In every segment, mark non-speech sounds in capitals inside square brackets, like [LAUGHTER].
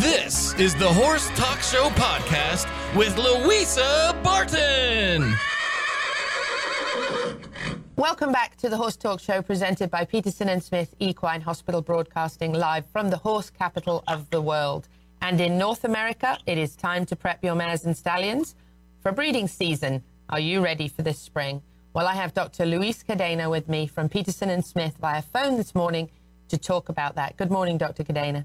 This is the Horse Talk Show podcast with Louisa Barton. Welcome back to the Horse Talk Show presented by Peterson and Smith Equine Hospital broadcasting live from the horse capital of the world. And in North America, it is time to prep your mares and stallions for breeding season. Are you ready for this spring? Well, I have Dr. Luis Cadena with me from Peterson and Smith via phone this morning to talk about that. Good morning, Dr. Cadena.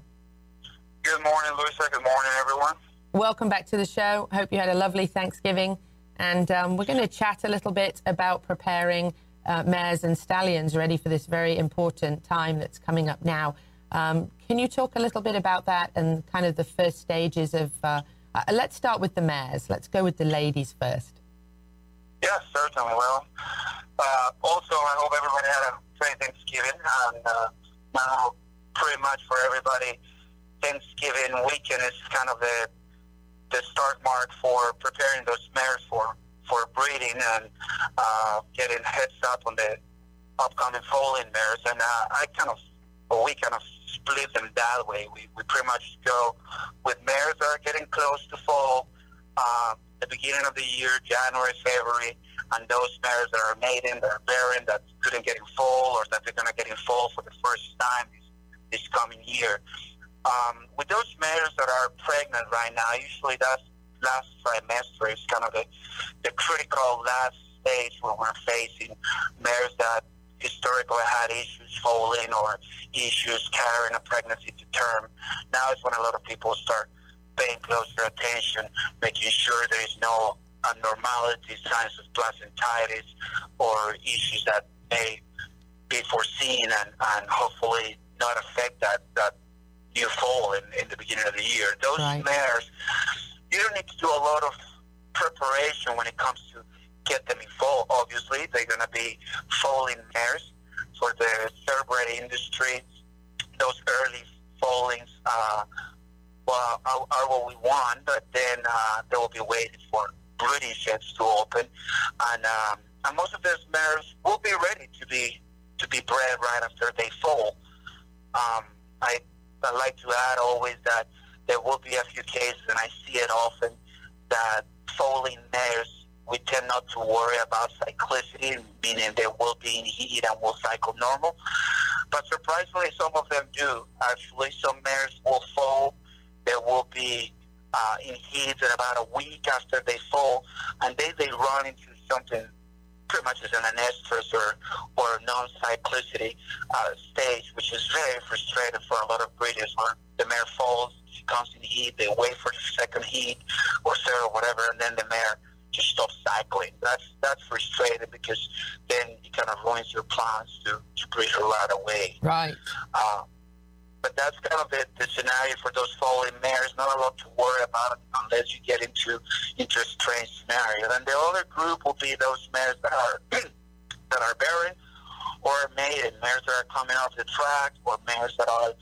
Good morning, Louisa. Good morning, everyone. Welcome back to the show. Hope you had a lovely Thanksgiving. And um, we're going to chat a little bit about preparing uh, mares and stallions ready for this very important time that's coming up now. Um, can you talk a little bit about that and kind of the first stages of? Uh, uh, let's start with the mares. Let's go with the ladies first. Yes, certainly. Well, uh, also, I hope everybody had a great Thanksgiving. And uh, now, pretty much for everybody, Thanksgiving weekend is kind of the the start mark for preparing those mares for for breeding and uh, getting heads up on the upcoming foaling mares. And uh, I kind of, well, we kind of split them that way. We, we pretty much go with mares that are getting close to foal, uh, the beginning of the year, January, February, and those mares that are maiden, that are bearing, that couldn't get in foal or that they're going to get in foal for the first time this, this coming year. Um, with those mares that are pregnant right now, usually that's last trimester is kind of the, the critical last stage where we're facing mares that historically had issues foaling or issues carrying a pregnancy to term. Now is when a lot of people start paying closer attention, making sure there is no abnormality, signs of placentitis, or issues that may be foreseen and, and hopefully not affect that, that new foal in, in the beginning of the year. Those Right. mares, you don't need to do a lot of preparation when it comes to get them in foal. Obviously, they're going to be foaling mares for the thoroughbred industry. Those early foalings uh, well, are, are what we want, but then uh, they will be waiting for breeding sheds to open, and um, and most of those mares will be ready to be to be bred right after they foal. Um, I I like to add always that there will be a few cases, and I see it often, that foaling mares, we tend not to worry about cyclicity, meaning they will be in heat and will cycle normal. But surprisingly, some of them do. Actually, some mares will foal. There will be uh, in heat in about a week after they foal, and then they run into something pretty much as an anestrus or, or non-cyclicity uh, stage, which is very frustrating for a lot of breeders where the mare foals, she comes in heat, they wait for the second heat or third or whatever, and then the mare just stops cycling. That's that's frustrating because then it kind of ruins your plans to, to breed her right away. Right. Uh, but that's kind of the, the scenario for those foaling mares. Not a lot to worry about unless you get into into a strange scenario. And the other group will be those mares that are [CLEARS THROAT] that are barren or maiden, mares that are coming off the track, or mares that are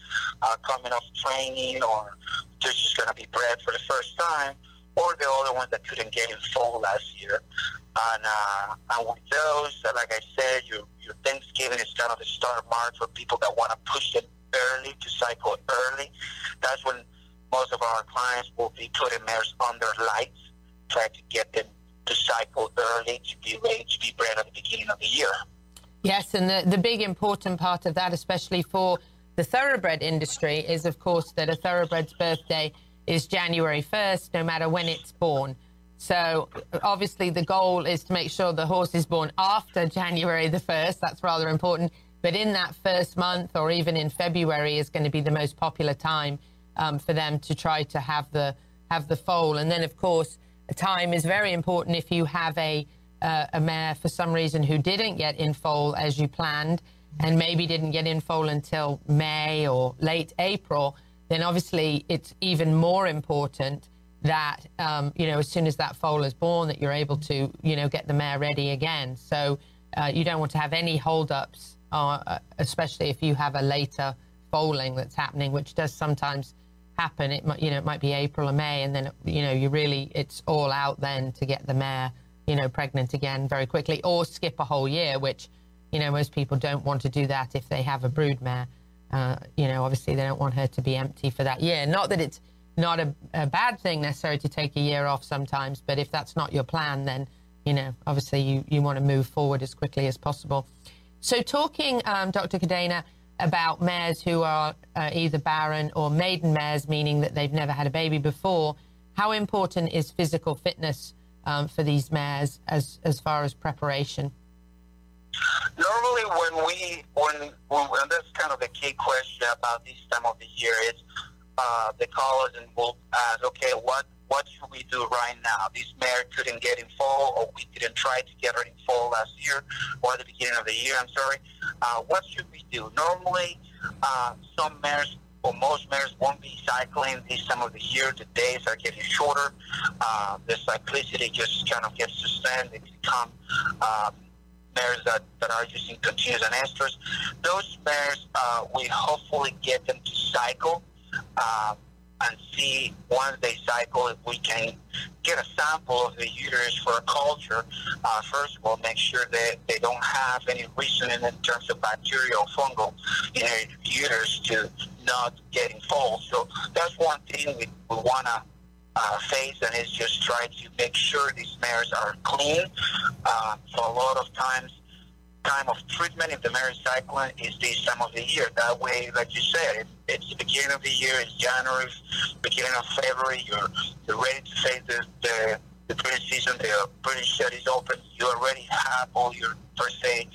uh, coming off training, or they're just going to be bred for the first time, or the other ones that couldn't get in foal last year. And, uh, and with those, like I said, your, your Thanksgiving is kind of the start mark for people that want to push them early to cycle early. That's when most of our clients will be putting mares under lights, try to get them to cycle early to be ready to be bred at the beginning of the year. Yes, and the, the big important part of that, especially for the thoroughbred industry, is of course that a thoroughbred's birthday is January 1st, no matter when it's born. So obviously the goal is to make sure the horse is born after January the 1st. That's rather important. But in that first month or even in February is going to be the most popular time um, for them to try to have the have the foal. And then of course time is very important if you have a uh, a mare for some reason who didn't get in foal as you planned and maybe didn't get in foal until May or late April, then obviously it's even more important that um, you know as soon as that foal is born that you're able to you know get the mare ready again. So uh, you don't want to have any holdups, uh, especially if you have a later foaling that's happening, which does sometimes happen. It might you know it might be April or May, and then you know you really it's all out then to get the mare you know pregnant again very quickly, or skip a whole year, which you know most people don't want to do that if they have a brood mare. Uh, you know, obviously they don't want her to be empty for that year. Not that it's not a, a bad thing necessarily to take a year off sometimes, but if that's not your plan, then you know obviously you, you want to move forward as quickly as possible. So talking, um, Dr. Cadena, about mares who are uh, either barren or maiden mares, meaning that they've never had a baby before, how important is physical fitness um, for these mares as as far as preparation? Normally, when we when, when and that's kind of the key question about this time of the year is uh, they call us and we'll ask, okay, what what should we do right now? This mare couldn't get in foal, or we didn't try to get her in foal last year, or at the beginning of the year. I'm sorry. Uh, what should we do? Normally, uh, some mares or most mares won't be cycling this time of the year. The days are getting shorter. Uh, the cyclicity just kind of gets suspended. They become um, mares that, that are using continuous anestrus. Those mares, uh, we hopefully get them to cycle uh, and see once they cycle if we can get a sample of the uterus for a culture. Uh, first of all, make sure that they don't have any reason in terms of bacterial fungal in their uterus to not getting full. So that's one thing we, we want to uh, face, and is just try to make sure these mares are clean. Uh, so a lot of times time of treatment if the marriage cycling is this time of the year. That way, like you said, it, it's the beginning of the year, it's January, beginning of February, you're, you're ready to face the, the, the breeding season, the breeding shed is open, you already have all your, per se,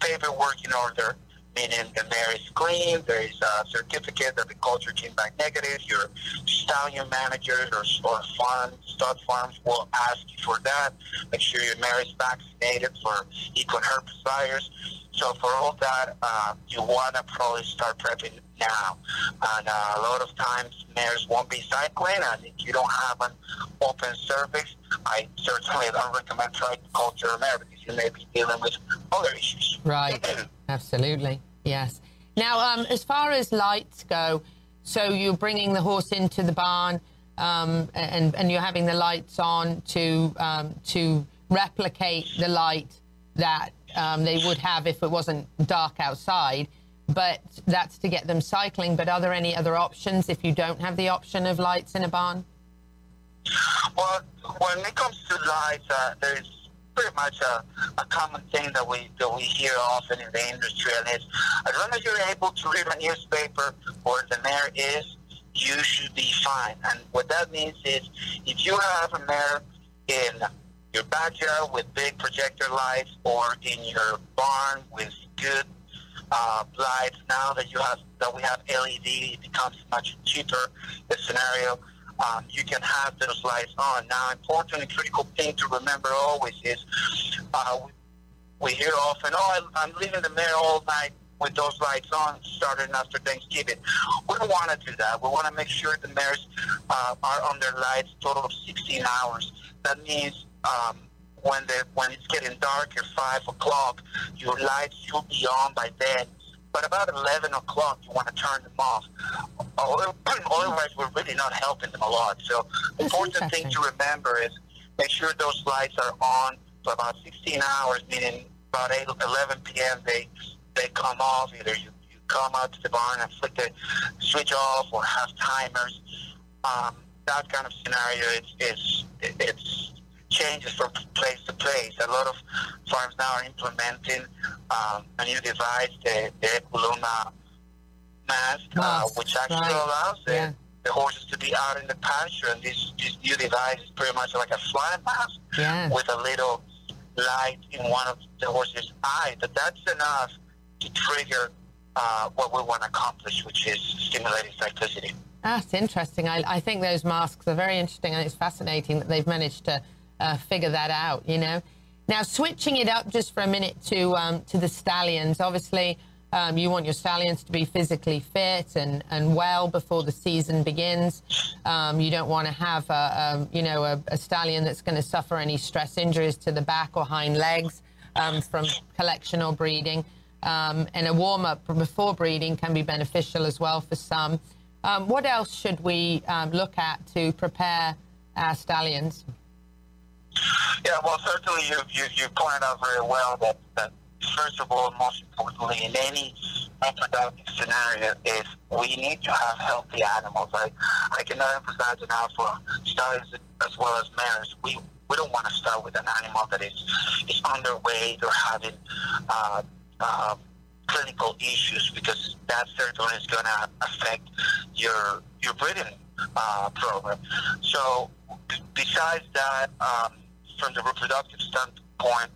paperwork in order meaning the mare is clean, there is a certificate that the culture came back negative, your stallion managers or, or farm, stud farms will ask you for that. Make sure your mare is vaccinated for equine virus. So for all that, uh, you want to probably start prepping now. And uh, a lot of times mares won't be cycling, and if you don't have an open cervix, I certainly don't recommend trying to culture a mare because you may be dealing with other issues. Right, [CLEARS THROAT] absolutely, yes. Now, um, as far as lights go, so you're bringing the horse into the barn, um, and and you're having the lights on to um, to replicate the light that um, they would have if it wasn't dark outside. But that's to get them cycling. But are there any other options if you don't have the option of lights in a barn? Well, when it comes to lights, uh, there's pretty much a, a common thing that we that we hear often in the industry, and it's as long as you're able to read a newspaper where the mare is, you should be fine. And what that means is, if you have a mare in your backyard with big projector lights or in your barn with good uh, lights. Now that you have that we have LED, it becomes much cheaper. The scenario, um, you can have those lights on. Now, important and critical thing to remember always is uh, we hear often, "Oh, I'm leaving the mare all night." With those lights on, starting after Thanksgiving, we don't want to do that. We want to make sure the mares uh, are on their lights total of 16 hours. That means um, when the when it's getting dark at five o'clock, your lights should be on by then. But about eleven o'clock, you want to turn them off. Otherwise, [CLEARS THROAT] we're really not helping them a lot. So, the important thing to remember is make sure those lights are on for about 16 hours, meaning about 8, 11 p.m. They they come off. Either you, you come out to the barn and flick the switch off, or have timers. Um, that kind of scenario, it's it's it's changes from place to place. A lot of farms now are implementing um, a new device, the, the mask, uh, which actually right. allows the, yeah. the, horses to be out in the pasture. And this, this new device is pretty much like a flying mask yeah. with a little light in one of the horse's eye. But that's enough to trigger uh, what we want to accomplish, which is stimulating cyclicity. That's interesting. I, I think those masks are very interesting, and it's fascinating that they've managed to uh, figure that out, you know. Now, switching it up just for a minute to um, to the stallions. Obviously, um, you want your stallions to be physically fit and, and well before the season begins. Um, you don't want to have a, a um, you know a, a stallion that's going to suffer any stress injuries to the back or hind legs um, from collection or breeding. Um, and a warm up before breeding can be beneficial as well for some. what else should we look at to prepare our stallions? Yeah, well, certainly you, you, you pointed out very well that, that first of all, most importantly, in any reproductive scenario, is we need to have healthy animals. I, I cannot emphasize enough for stallions as well as mares. We we don't want to start with an animal that is is underweight or having uh, uh, clinical issues because that certainly is going to affect your your breeding uh, program. So besides that, um, from the reproductive standpoint,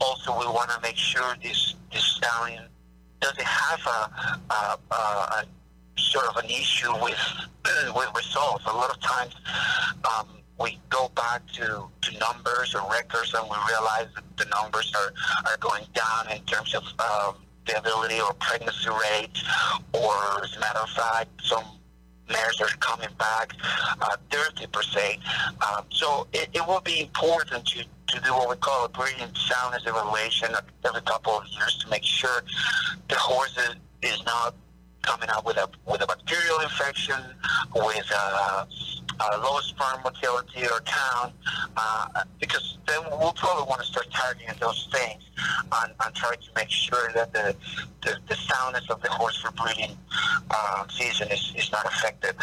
also we want to make sure this this stallion doesn't have a, a, a, a sort of an issue with [CLEARS THROAT] with results. A lot of times. Um, we go back to, to numbers or records and we realize that the numbers are, are going down in terms of um, the or pregnancy rate, or as a matter of fact, some mares are coming back uh, per se. Um, so it, it will be important to, to do what we call a breeding soundness evaluation every couple of years to make sure the horse is, is not coming up with a with a bacterial infection, with a, a low sperm motility or count, uh, because then we'll probably want to start targeting those things and, and try to make sure that the, the, the soundness of the horse for breeding uh, season is, is not affected.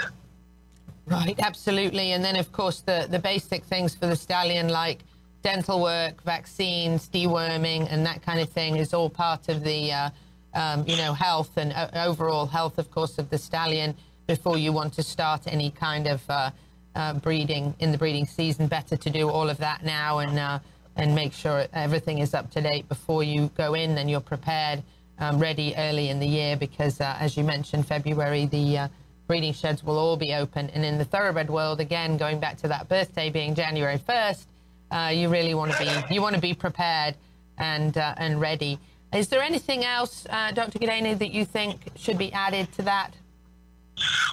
Right, absolutely. And then, of course, the, the basic things for the stallion, like dental work, vaccines, deworming, and that kind of thing, is all part of the uh, um, you know, health and uh, overall health, of course, of the stallion before you want to start any kind of uh, uh, breeding in the breeding season. Better to do all of that now and uh, and make sure everything is up to date before you go in and you're prepared, um, ready early in the year because, uh, as you mentioned, February the uh, breeding sheds will all be open. And in the thoroughbred world, again, going back to that birthday being January 1st, you really want to be you want to be prepared and and ready. Is there anything else, uh, Dr. Cadena, that you think should be added to that?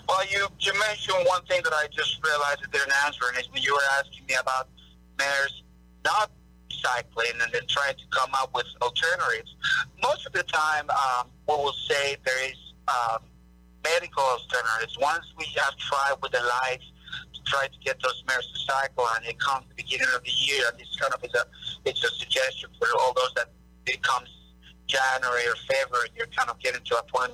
Well, you, you mentioned one thing that I just realized I didn't answer, and it's you were asking me about mares not cycling and then trying to come up with alternatives. Most of the time, um, we'll say there is um, medical alternatives. Once we have tried with the lights to try to get those mares to cycle, and it comes the beginning of the year, and this kind of is a it's a suggestion for all those that it comes January or February, you're kind of getting to a point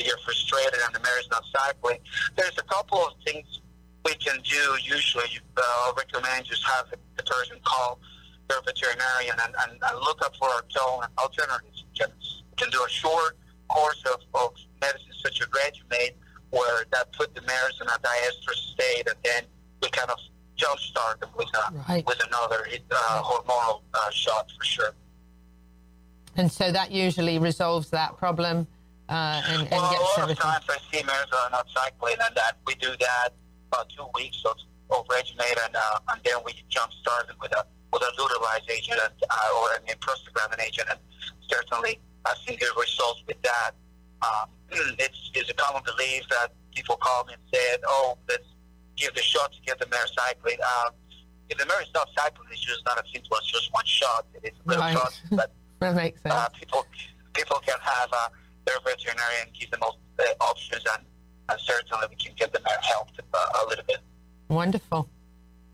that you're frustrated and the mare's not cycling. There's a couple of things we can do. Usually, uh, I'll recommend just have the person call their veterinarian and, and, and look up for alternatives. You can, can do a short course of, of medicine such as Regu-Mate where that put the mares in a diestrus state and then we kind of jumpstart them with, a, right. with another uh, hormonal uh, shot for sure. And so that usually resolves that problem uh, and, and well, gets a lot of times I see mares are not cycling, and that we do that about two weeks of, of and, uh, and then we jump start them with a with a lutealized agent uh, or an mean prostaglandin agent, and certainly I've seen good results with that. Um, [CLEARS THROAT] it's, it's a common belief that people call me and say, "Oh, let's give the shot to get the mare cycling." Um, if the mare is not cycling, it's just not as simple as just one shot. It is a little right. shot, but [LAUGHS] that makes sense. Uh, people people can have uh, their veterinarian give them all the options, and, and certainly we can get them helped uh, a little bit. Wonderful.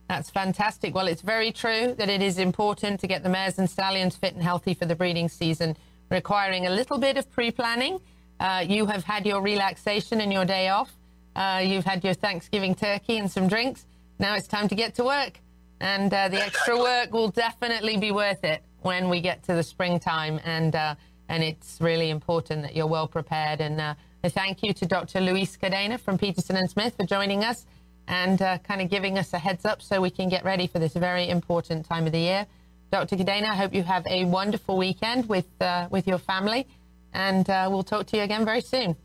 That's fantastic. Well, it's very true that it is important to get the mares and stallions fit and healthy for the breeding season, requiring a little bit of pre planning. Uh, you have had your relaxation and your day off. Uh, you've had your Thanksgiving turkey and some drinks. Now it's time to get to work. And uh, the extra work will definitely be worth it when we get to the springtime. And, uh, and it's really important that you're well prepared. And uh, a thank you to Dr. Luis Cadena from Peterson and Smith for joining us and uh, kind of giving us a heads up so we can get ready for this very important time of the year. Dr. Cadena, I hope you have a wonderful weekend with, uh, with your family. And uh, we'll talk to you again very soon.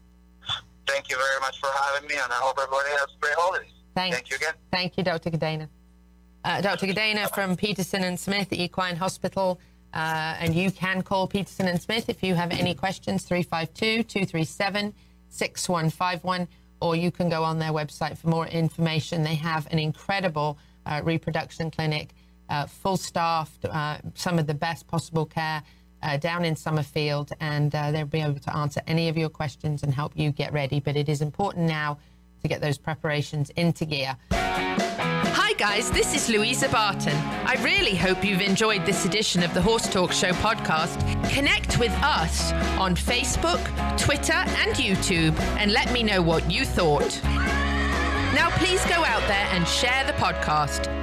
Thank you very much for having me, and I hope everybody has great holidays. Thanks. Thank you again. Thank you, Dr. Cadena. Uh, Dr. Cadena from Peterson and Smith Equine Hospital. Uh, and you can call Peterson and Smith if you have any questions, 352 237 6151, or you can go on their website for more information. They have an incredible uh, reproduction clinic, uh, full staffed, uh, some of the best possible care uh, down in Summerfield, and they'll be able to answer any of your questions and help you get ready. But it is important now to get those preparations into gear. Hi, guys, this is Louisa Barton. I really hope you've enjoyed this edition of the Horse Talk Show podcast. Connect with us on Facebook, Twitter, and YouTube and let me know what you thought. Now, please go out there and share the podcast.